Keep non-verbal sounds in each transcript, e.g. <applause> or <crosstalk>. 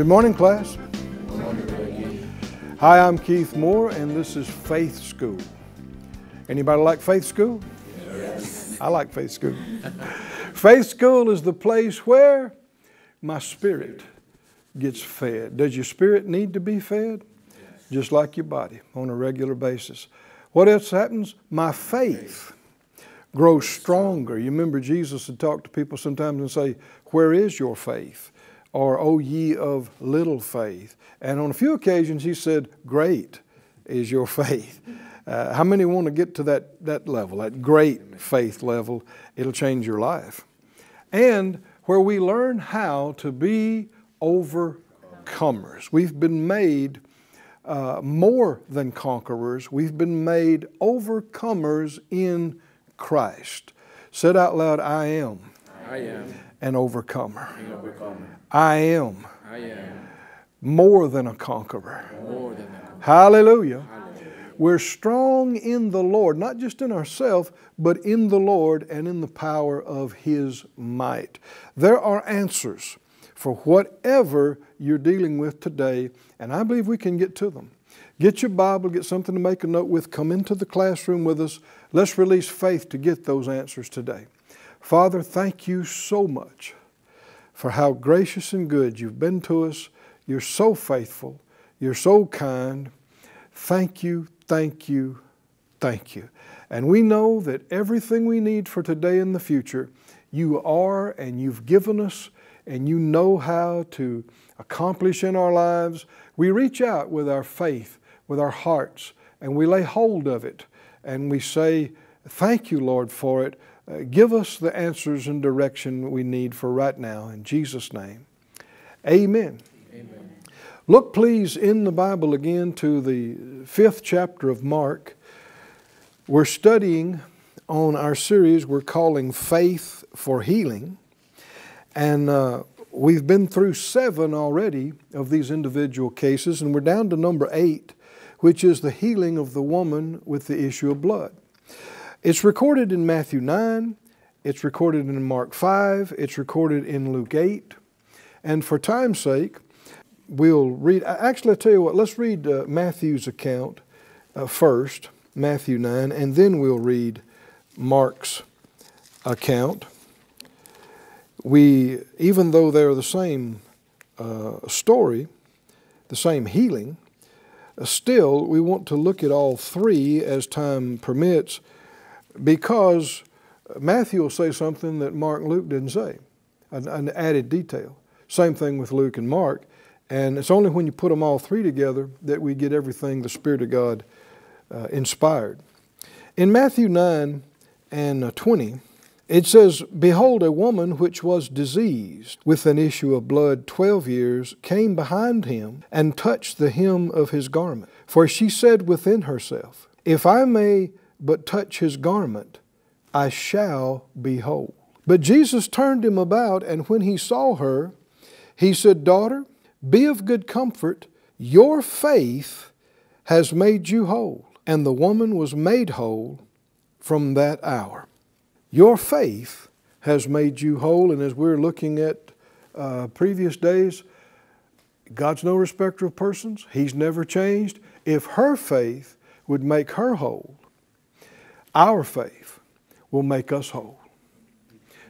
Good morning, class. Hi, I'm Keith Moore, and this is Faith School. Anybody like Faith School? Yes. I like Faith School. Faith School is the place where my spirit gets fed. Does your spirit need to be fed? Yes. Just like your body on a regular basis. What else happens? My faith grows stronger. You remember Jesus would talk to people sometimes and say, Where is your faith? Or, O ye of little faith. And on a few occasions he said, Great is your <laughs> faith. Uh, how many want to get to that, that level, that great faith level? It'll change your life. And where we learn how to be overcomers. We've been made uh, more than conquerors, we've been made overcomers in Christ. Said out loud, I am. I am an overcomer. an overcomer. I am. I am more than a conqueror. more than a conqueror. Hallelujah. Hallelujah. We're strong in the Lord, not just in ourselves, but in the Lord and in the power of His might. There are answers for whatever you're dealing with today, and I believe we can get to them. Get your Bible, get something to make a note with, come into the classroom with us. Let's release faith to get those answers today. Father, thank you so much for how gracious and good you've been to us. You're so faithful. You're so kind. Thank you, thank you, thank you. And we know that everything we need for today and the future, you are and you've given us, and you know how to accomplish in our lives. We reach out with our faith with our hearts and we lay hold of it and we say, Thank you, Lord, for it. Uh, give us the answers and direction we need for right now. In Jesus' name, amen. Amen. Look, please, in the Bible again to the fifth chapter of Mark. We're studying on our series we're calling Faith for Healing. And uh, we've been through seven already of these individual cases, and we're down to number eight which is the healing of the woman with the issue of blood. It's recorded in Matthew 9, it's recorded in Mark 5, it's recorded in Luke 8. And for time's sake, we'll read, actually, I'll tell you what, let's read uh, Matthew's account uh, first, Matthew 9, and then we'll read Mark's account. We, even though they're the same uh, story, the same healing, Still, we want to look at all three as time permits because Matthew will say something that Mark and Luke didn't say, an, an added detail. Same thing with Luke and Mark. And it's only when you put them all three together that we get everything the Spirit of God uh, inspired. In Matthew 9 and uh, 20, it says, Behold, a woman which was diseased with an issue of blood twelve years came behind him and touched the hem of his garment. For she said within herself, If I may but touch his garment, I shall be whole. But Jesus turned him about, and when he saw her, he said, Daughter, be of good comfort, your faith has made you whole. And the woman was made whole from that hour. Your faith has made you whole, and as we're looking at uh, previous days, God's no respecter of persons. He's never changed. If her faith would make her whole, our faith will make us whole.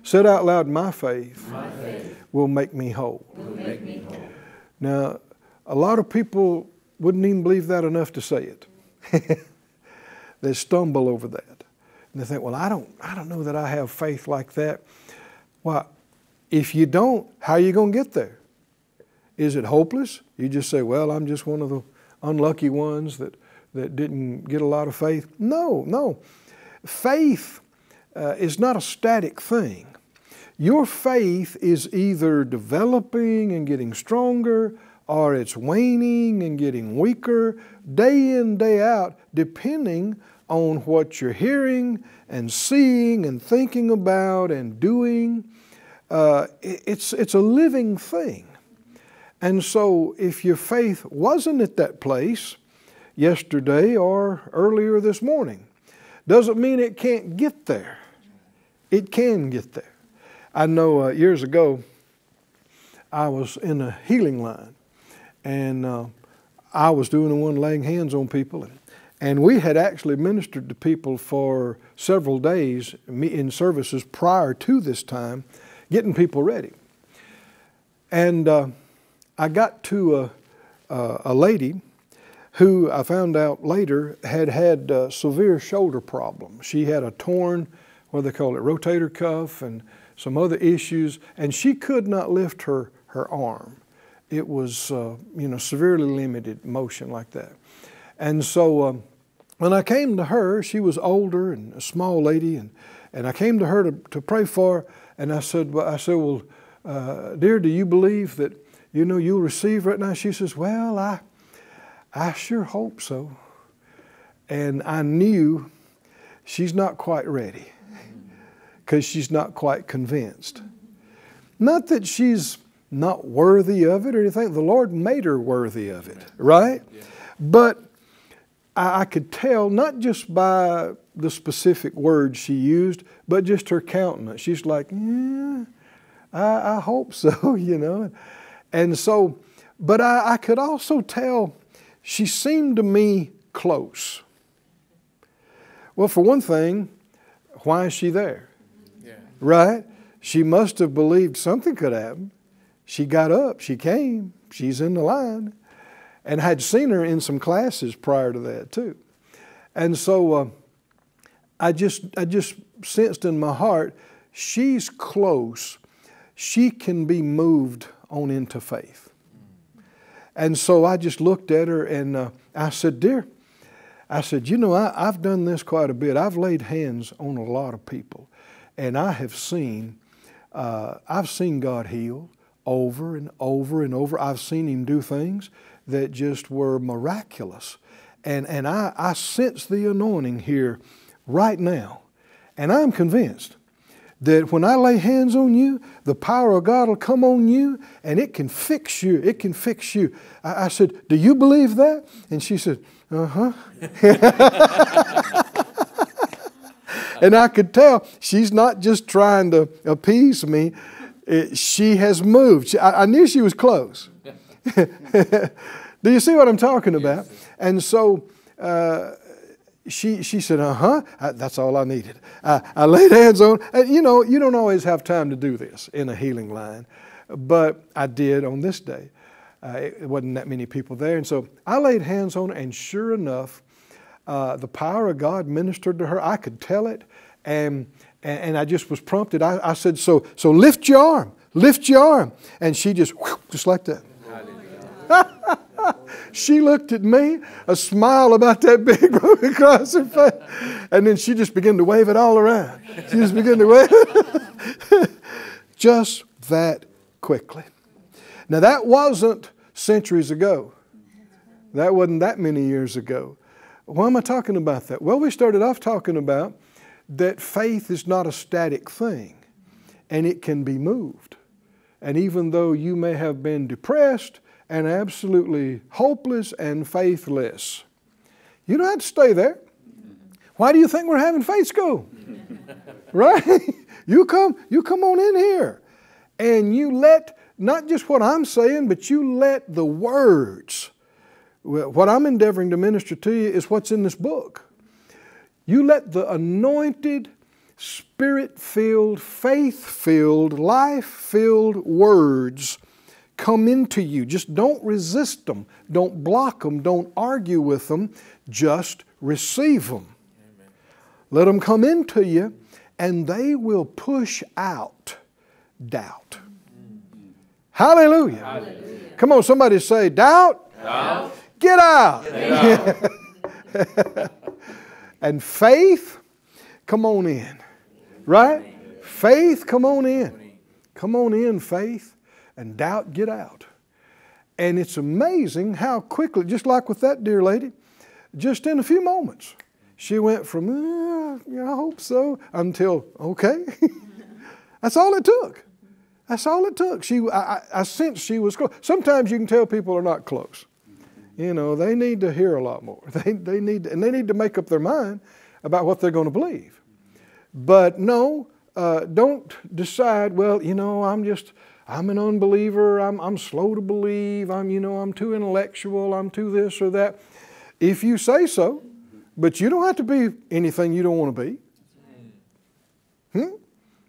Said out loud, my faith, My faith will make me whole. will make me whole. Now, a lot of people wouldn't even believe that enough to say it. <laughs> they stumble over that. And they think, well, I don't, I don't know that I have faith like that. Well, if you don't, how are you going to get there? Is it hopeless? You just say, well, I'm just one of the unlucky ones that, that didn't get a lot of faith. No, no. Faith uh, is not a static thing. Your faith is either developing and getting stronger or it's waning and getting weaker day in, day out, depending on what you're hearing and seeing and thinking about and doing. Uh, it's, it's a living thing. And so if your faith wasn't at that place yesterday or earlier this morning, doesn't mean it can't get there. It can get there. I know uh, years ago, I was in a healing line. and uh, I was doing the one laying hands on people. And, and we had actually ministered to people for several days in services prior to this time, getting people ready. And uh, I got to a, a, a, lady who I found out later had had uh, severe shoulder problems. She had a torn, what do they call it, rotator cuff and some other issues, and she could not lift her, her arm. It was, uh, you know, severely limited motion like that. And so um, when I came to her, she was older and a small lady, and, and I came to her to, to pray for her, and I said, well, I said, well, uh, dear, do you believe that, you know, you'll receive right now? She says, well, I, I sure hope so. And I knew she's not quite ready because she's not quite convinced. Not that she's not worthy of it or anything. The Lord made her worthy of it, right? But I, I could tell not just by the specific words she used, but just her countenance. She's like, yeah, I, I hope so, <laughs> you know. And so, but I, I could also tell she seemed to me close. Well, for one thing, why is she there? Yeah. Right? She must have believed something could happen. She got up, she came, she's in the line, and I had seen her in some classes prior to that too. And so uh, I just I just sensed in my heart she's close. She can be moved on into faith. And so I just looked at her and uh, I said, Dear, I said, You know, I, I've done this quite a bit. I've laid hands on a lot of people, and I have seen, uh, I've seen God heal over and over and over. I've seen Him do things that just were miraculous. And, and I, I sense the anointing here right now. And I'm convinced that when I lay hands on you, the power of God will come on you and it can fix you. It can fix you. I, I said, Do you believe that? And she said, Uh huh. <laughs> and I could tell she's not just trying to appease me, it, she has moved. She, I, I, knew she was close. <laughs> Do you see what I'm talking about? And so, uh, she, she said, uh huh, that's all I needed. I, I laid hands on, and you know, you don't always have time to do this in a healing line, but I did on this day. Uh, it wasn't that many people there. And so I laid hands on her, and sure enough, uh, the power of God ministered to her. I could tell it, and, and, I just was prompted. I, I said, so, so lift your arm, lift your arm. And she just, whew, just like that. <laughs> <laughs> she looked at me, a smile about that big <laughs> across her face, and then she just began to wave it all around. She just began to wave <laughs> just that quickly. Now, that wasn't centuries ago. That wasn't that many years ago. Why am I talking about that? Well, we started off talking about that faith is not a static thing and it can be moved. And even though you may have been depressed, and absolutely hopeless and faithless. You don't have to stay there. Why do you think we're having faith school? <laughs> right? You come, you come on in here and you let not just what I'm saying, but you let the words, what I'm endeavoring to minister to you is what's in this book. You let the anointed, spirit filled, faith filled, life filled words come into you. Just don't resist them. Don't block them. Don't argue with them. Just receive them. Amen. Let them come into you, and they will push out doubt. Mm-hmm. Hallelujah. Hallelujah. Come on, somebody say, doubt. doubt. Get out. Get out. <laughs> and faith, come on in. Right? Faith, come on in. Come on in, faith and doubt get out. And it's amazing how quickly, just like with that dear lady, just in a few moments, she went from, eh, yeah, I hope so, until, okay. <laughs> That's all it took. That's all it took. She, I, I sensed she was close. Sometimes you can tell people are not close. You know, they need to hear a lot more. <laughs> They, they need, and they need to make up their mind about what they're going to believe. But no, uh, don't decide, well, you know, I'm just, I'm an unbeliever. I'm, I'm slow to believe. I'm, you know, I'm too intellectual. I'm too this or that. If you say so, but you don't have to be anything you don't want to be. Hmm?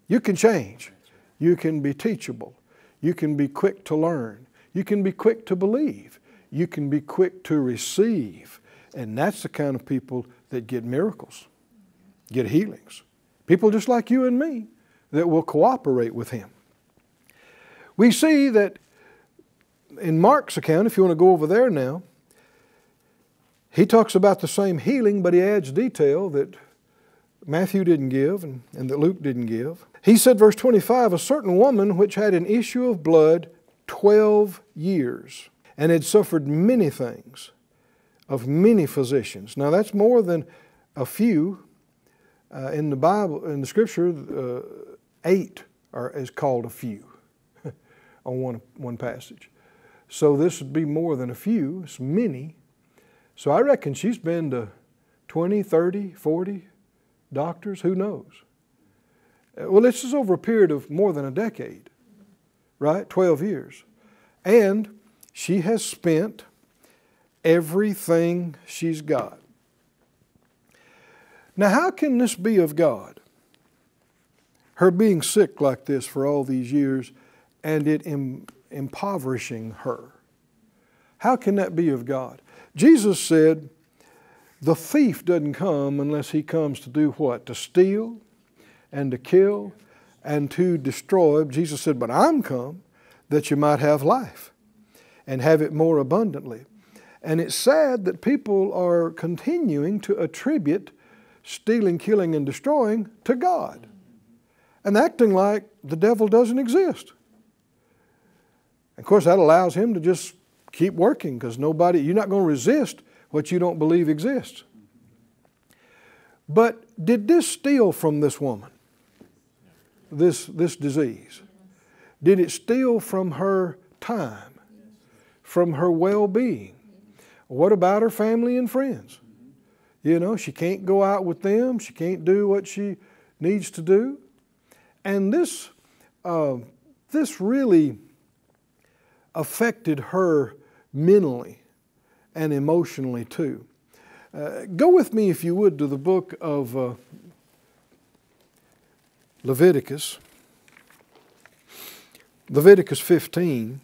You can change. You can be teachable. You can be quick to learn. You can be quick to believe. You can be quick to receive. And that's the kind of people that get miracles, get healings. People just like you and me that will cooperate with Him. We see that in Mark's account, if you want to go over there now, he talks about the same healing, but he adds detail that Matthew didn't give and, and that Luke didn't give. He said, verse 25, a certain woman which had an issue of blood 12 years and had suffered many things of many physicians. Now that's more than a few. Uh, in the Bible, in the Scripture, uh, eight are, is called a few on one, one passage. So this would be more than a few, it's many. So I reckon she's been to 20, 30, 40 doctors, who knows? Uh, well, this is over a period of more than a decade, right? 12 years. And she has spent everything she's got. Now, how can this be of God? Her being sick like this for all these years and it Im- impoverishing her. How can that be of God? Jesus said, the thief doesn't come unless he comes to do what? To steal and to kill and to destroy. Jesus said, But I'm come that you might have life and have it more abundantly. And it's sad that people are continuing to attribute stealing, killing, and destroying to God and acting like the devil doesn't exist. Of course, that allows him to just keep working because nobody, you're not going to resist what you don't believe exists. But did this steal from this woman? This, this disease? Did it steal from her time? From her well being? What about her family and friends? You know, she can't go out with them, she can't do what she needs to do. And this, uh, this really affected her mentally and emotionally too. Uh, go with me, if you would, to the book of uh, Leviticus, Leviticus 15,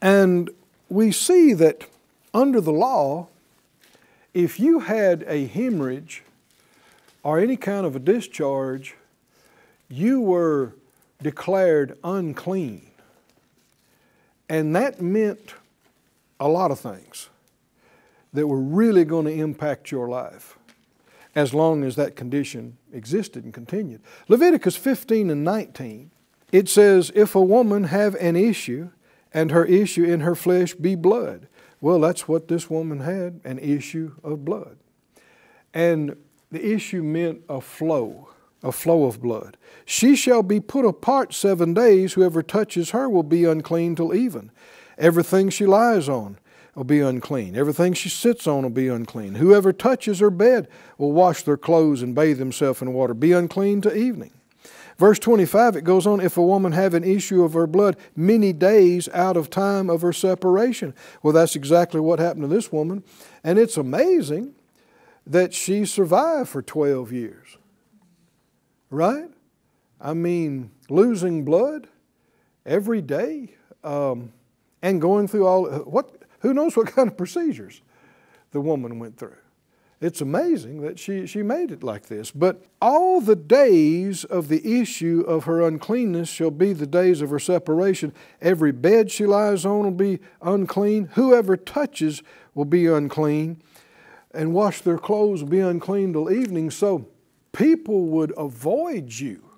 and we see that under the law, if you had a hemorrhage or any kind of a discharge, you were declared unclean. And that meant a lot of things that were really going to impact your life as long as that condition existed and continued. Leviticus 15 and 19, it says, If a woman have an issue, and her issue in her flesh be blood. Well, that's what this woman had an issue of blood. And the issue meant a flow, a flow of blood. She shall be put apart seven days. Whoever touches her will be unclean till even. Everything she lies on will be unclean. Everything she sits on will be unclean. Whoever touches her bed will wash their clothes and bathe himself in water, be unclean to evening. Verse 25, it goes on, if a woman have an issue of her blood many days out of time of her separation. Well, that's exactly what happened to this woman. And it's amazing that she survived for 12 years. Right? I mean, losing blood every day um, and going through all, what, who knows what <laughs> kind of procedures the woman went through. It's amazing that she, she made it like this. But all the days of the issue of her uncleanness shall be the days of her separation. Every bed she lies on will be unclean. Whoever touches will be unclean. And wash their clothes will be unclean till evening. So people would avoid you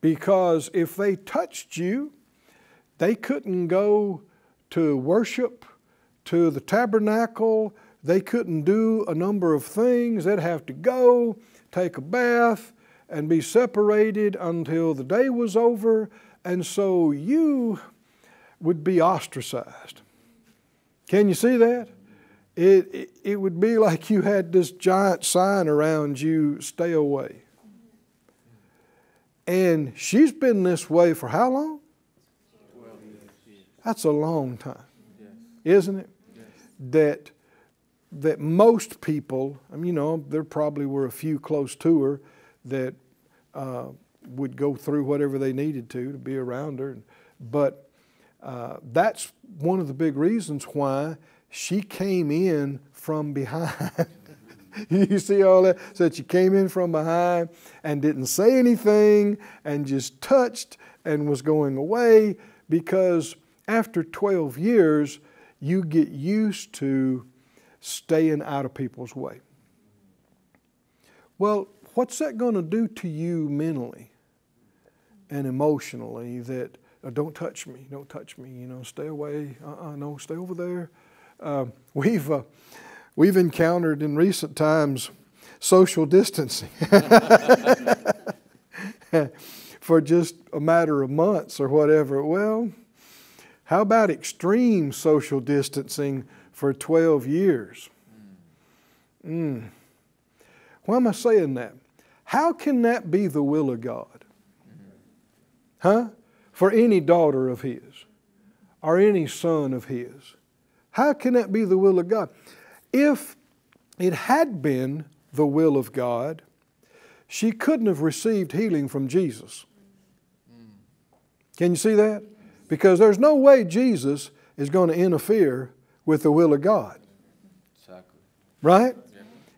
because if they touched you, they couldn't go to worship, to the tabernacle. They couldn't do a number of things. They'd have to go, take a bath, and be separated until the day was over. And so you would be ostracized. Can you see that? It, it, it would be like you had this giant sign around you stay away. And she's been this way for how long? That's a long time, isn't it? That that most people, I mean, you know, there probably were a few close to her that uh, would go through whatever they needed to to be around her. But uh, that's one of the big reasons why she came in from behind. <laughs> you see all that? So she came in from behind and didn't say anything and just touched and was going away because after 12 years, you get used to staying out of people's way. Well, what's that going to do to you mentally and emotionally that oh, don't touch me, don't touch me, you know, stay away, uh-uh, no, stay over there. Uh, we've, uh, we've encountered in recent times social distancing <laughs> for just a matter of months or whatever. Well, how about extreme social distancing for 12 years? Mm. Why am I saying that? How can that be the will of God? Huh? For any daughter of His or any son of His. How can that be the will of God? If it had been the will of God, she couldn't have received healing from Jesus. Can you see that? Because there's no way Jesus is going to interfere with the will of God. Exactly. Right?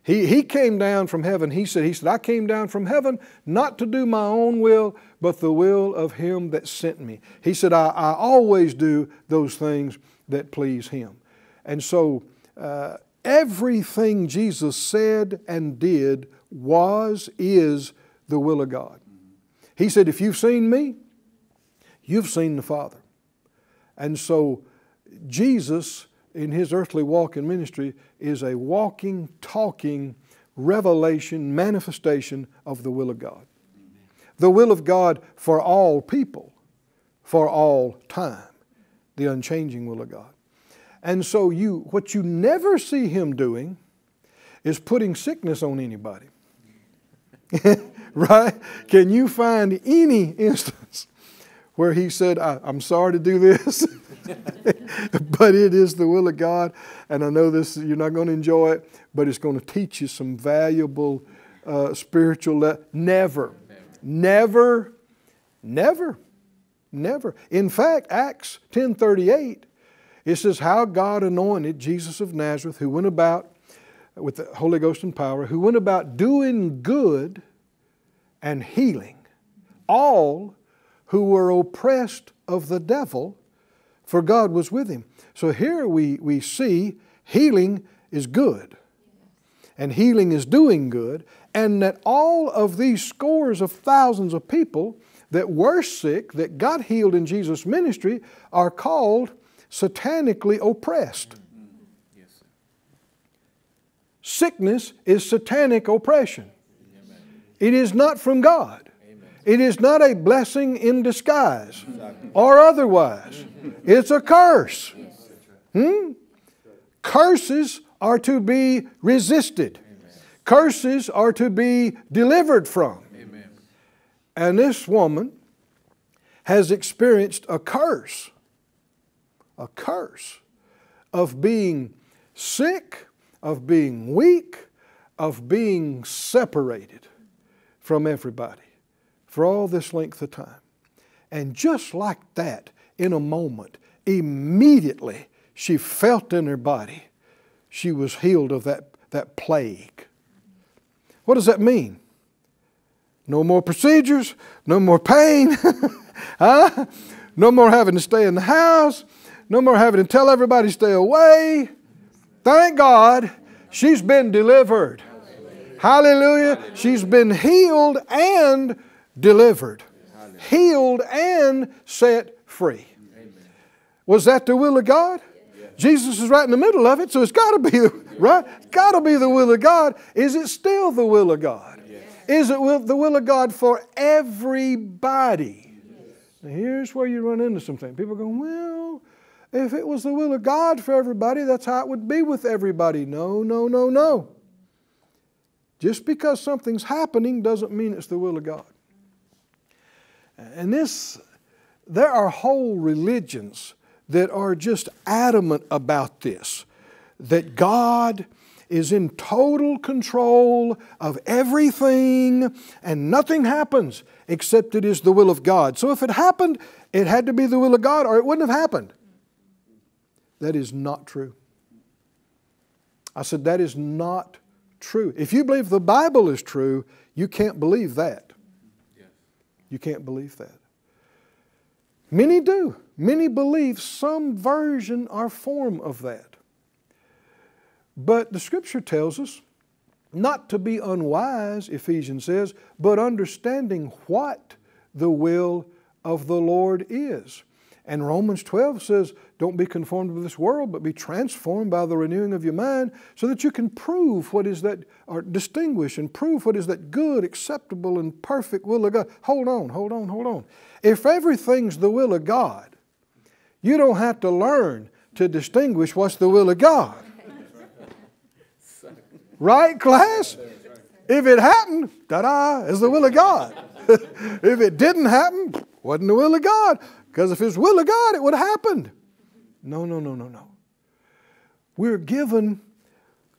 He, he came down from heaven. He said, he said, I came down from heaven not to do my own will, but the will of him that sent me. He said, I, I always do those things that please him. And so uh, everything Jesus said and did was, is the will of God. He said, If you've seen me, you've seen the Father. And so Jesus in his earthly walk and ministry is a walking, talking revelation, manifestation of the will of God. The will of God for all people, for all time, the unchanging will of God. And so you what you never see him doing is putting sickness on anybody. <laughs> right? Can you find any instance where he said, I, am sorry to do this, <laughs> but it is the will of God, and I know this, you're not going to enjoy it, but it's going to teach you some valuable uh, spiritual. Le- never, never, never, never. In fact, Acts 10:38, it says how God anointed Jesus of Nazareth, who went about with the Holy Ghost and power, who went about doing good and healing all who were oppressed of the devil, for God was with him. So here we, we see healing is good, and healing is doing good, and that all of these scores of thousands of people that were sick, that got healed in Jesus' ministry, are called satanically oppressed. Sickness is satanic oppression. It is not from God. It is not a blessing in disguise or otherwise. It's a curse. Hmm? Curses are to be resisted. Curses are to be delivered from. And this woman has experienced a curse, a curse of being sick, of being weak, of being separated from everybody for all this length of time. And just like that, in a moment, immediately she felt in her body she was healed of that, that plague. What does that mean? No more procedures, no more pain, <laughs> huh? no more having to stay in the house, no more having to tell everybody stay away. Thank God she's been delivered. Hallelujah. She's been healed and delivered, healed, and set free. Was that the will of God? Jesus is right in the middle of it, so it's got to be <laughs> right. Got to be the will of God. Is it still the will of God? Is it the will of God for everybody? Now here's where you run into something. People go, well, if it was the will of God for everybody, that's how it would be with everybody. No, no, no, no. Just because something's happening doesn't mean it's the will of God. And this, there are whole religions that are just adamant about this that God is in total control of everything and nothing happens except it is the will of God. So if it happened, it had to be the will of God or it wouldn't have happened. That is not true. I said, that is not true. If you believe the Bible is true, you can't believe that. You can't believe that. Many do. Many believe some version or form of that. But the Scripture tells us not to be unwise, Ephesians says, but understanding what the will of the Lord is. And Romans 12 says, Don't be conformed to this world, but be transformed by the renewing of your mind, so that you can prove what is that, or distinguish and prove what is that good, acceptable, and perfect will of God. Hold on, hold on, hold on. If everything's the will of God, you don't have to learn to distinguish what's the will of God. Right, class? If it happened, da da, is the will of God. <laughs> if it didn't happen, wasn't the will of God. Because if it's will of God, it would have happened. No, no, no, no, no. We're given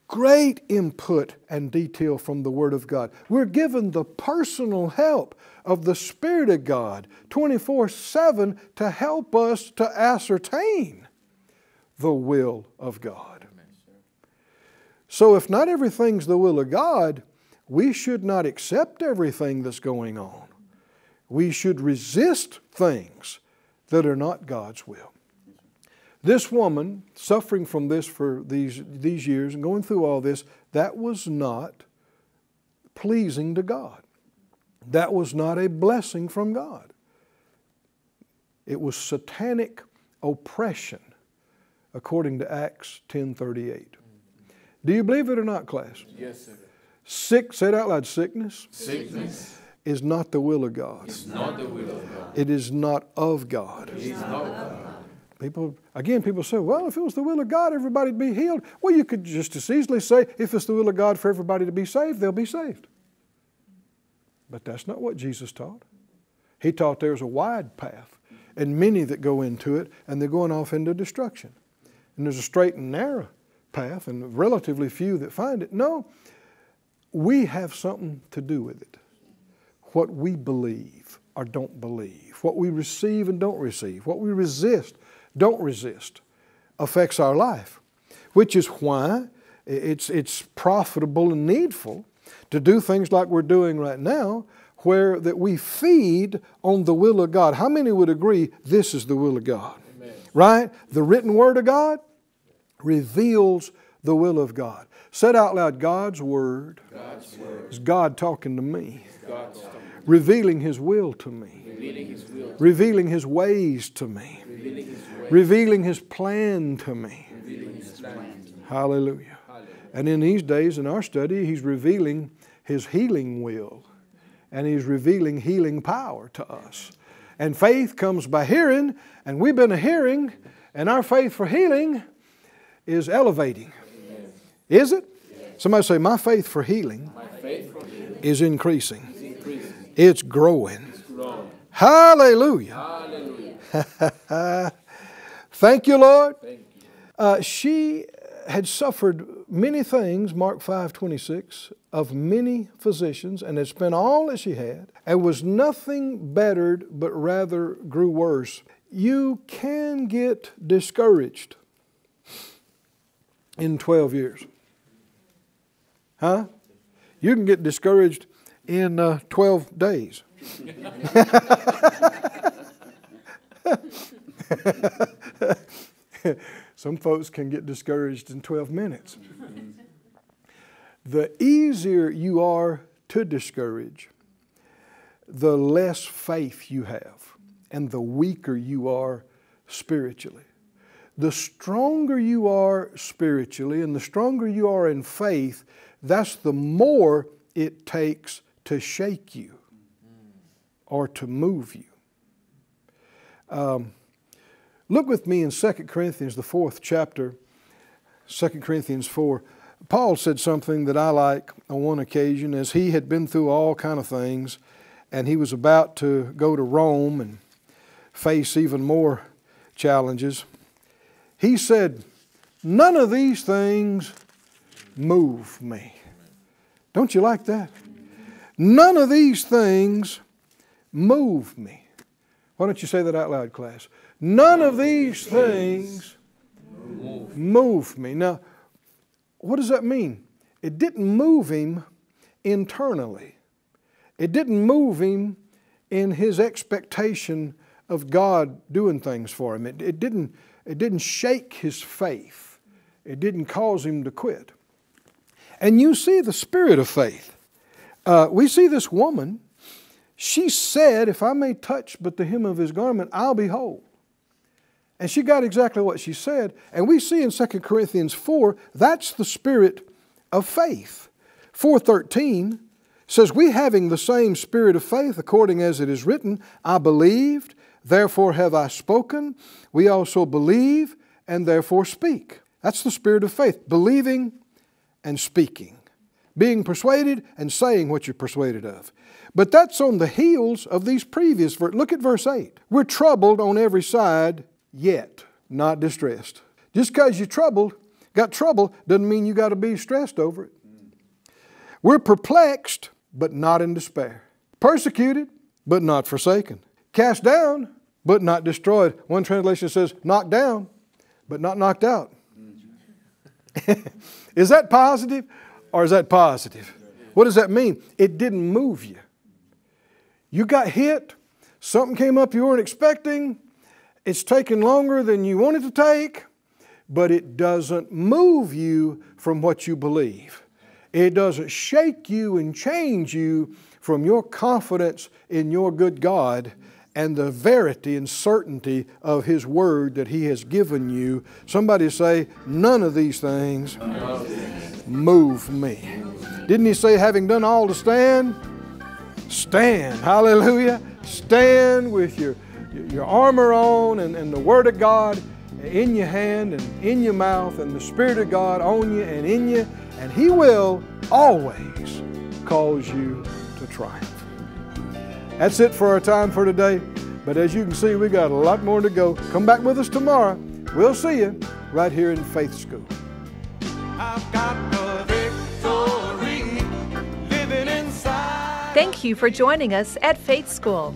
great input and detail from the Word of God. We're given the personal help of the Spirit of God 24 7 to help us to ascertain the will of God. So, if not everything's the will of God, we should not accept everything that's going on. We should resist things that are not God's will. This woman, suffering from this for these, these years and going through all this, that was not pleasing to God. That was not a blessing from God. It was satanic oppression, according to Acts 10:38. Do you believe it or not, class? Yes, sir. Sick, say it out loud, sickness Sickness is not the will of God. is not the will of God. It is not of God. It is not of God. People, again, people say, well, if it was the will of God, everybody'd be healed. Well, you could just as easily say, if it's the will of God for everybody to be saved, they'll be saved. But that's not what Jesus taught. He taught there's a wide path and many that go into it, and they're going off into destruction. And there's a straight and narrow path, and relatively few that find it. No, we have something to do with it. What we believe or don't believe, what we receive and don't receive, what we resist, don't resist, affects our life, which is why it's, it's profitable and needful to do things like we're doing right now, where that we feed on the will of God. How many would agree this is the will of God? Amen. Right? The written word of God reveals the will of God. Said out loud, God's word God's word. is God talking to me, talking, revealing His will to me, revealing His will, revealing His ways to me, revealing His way, revealing His plan to me. revealing His plan. Hallelujah. Hallelujah. And in these days, in our study, He's revealing His healing will and He's revealing healing power to us. And faith comes by hearing, and we've been a hearing, and our faith for healing is elevating. Is it? Somebody say, My faith for healing faith for healing is increasing, is increasing, it's growing. growing. Hallelujah. Hallelujah. <laughs> Thank you, Lord. Thank you. Uh, she had suffered many things, Mark 5 26, of many physicians, and had spent all that she had, and was nothing bettered, but rather grew worse. You can get discouraged in 12 years. Huh? You can get discouraged in uh, 12 days. <laughs> <laughs> <laughs> Some folks can get discouraged in 12 minutes. the easier you are to discourage, the less faith you have, and the weaker you are spiritually. The stronger you are spiritually and the stronger you are in faith, that's the more it takes to shake you or to move you. Um, look with me in 2 Corinthians, the fourth chapter, 2 Corinthians 4. Paul said something that I like on one occasion as he had been through all kind of things and he was about to go to Rome and face even more challenges, he said, None of these things move me. Don't you like that? None of these things move me. Why don't you say that out loud, class? None of these things move me. Now, what does that mean? It didn't move him internally, it didn't move him in his expectation of God doing things for him. It, it, didn't, it didn't shake his faith, it didn't cause him to quit. And you see the spirit of faith. Uh, we see this woman, she said, If I may touch but the hem of his garment, I'll be whole. And she got exactly what she said. And we see in 2 Corinthians 4, that's the spirit of faith. 413 says, We having the same spirit of faith, according as it is written, I believed, therefore have I spoken. We also believe, and therefore speak. That's the spirit of faith, believing and speaking, being persuaded and saying what you're persuaded of. But that's on the heels of these previous verses. Look at verse 8. We're troubled on every side, yet not distressed. Just because you're troubled, got trouble, doesn't mean you got to be stressed over it. We're perplexed, but not in despair. Persecuted, but not forsaken. Cast down, but not destroyed. One translation says knocked down, but not knocked out. <laughs> is that positive or is that positive? What does that mean? It didn't move you. You got hit, something came up you weren't expecting, it's taken longer than you want it to take, but it doesn't move you from what you believe. It doesn't shake you and change you from your confidence in your good God and the verity and certainty of His Word that He has given you. Somebody say, None of these things move me. Didn't He say, having done all to stand? Stand. Hallelujah. Stand with your, your armor on and, and the Word of God in your hand and in your mouth and the Spirit of God on you and in you, and He will always cause you to triumph. That's it for our time for today. But as you can see, we got a lot more to go. Come back with us tomorrow. We'll see you right here in Faith School. Thank you for joining us at Faith School.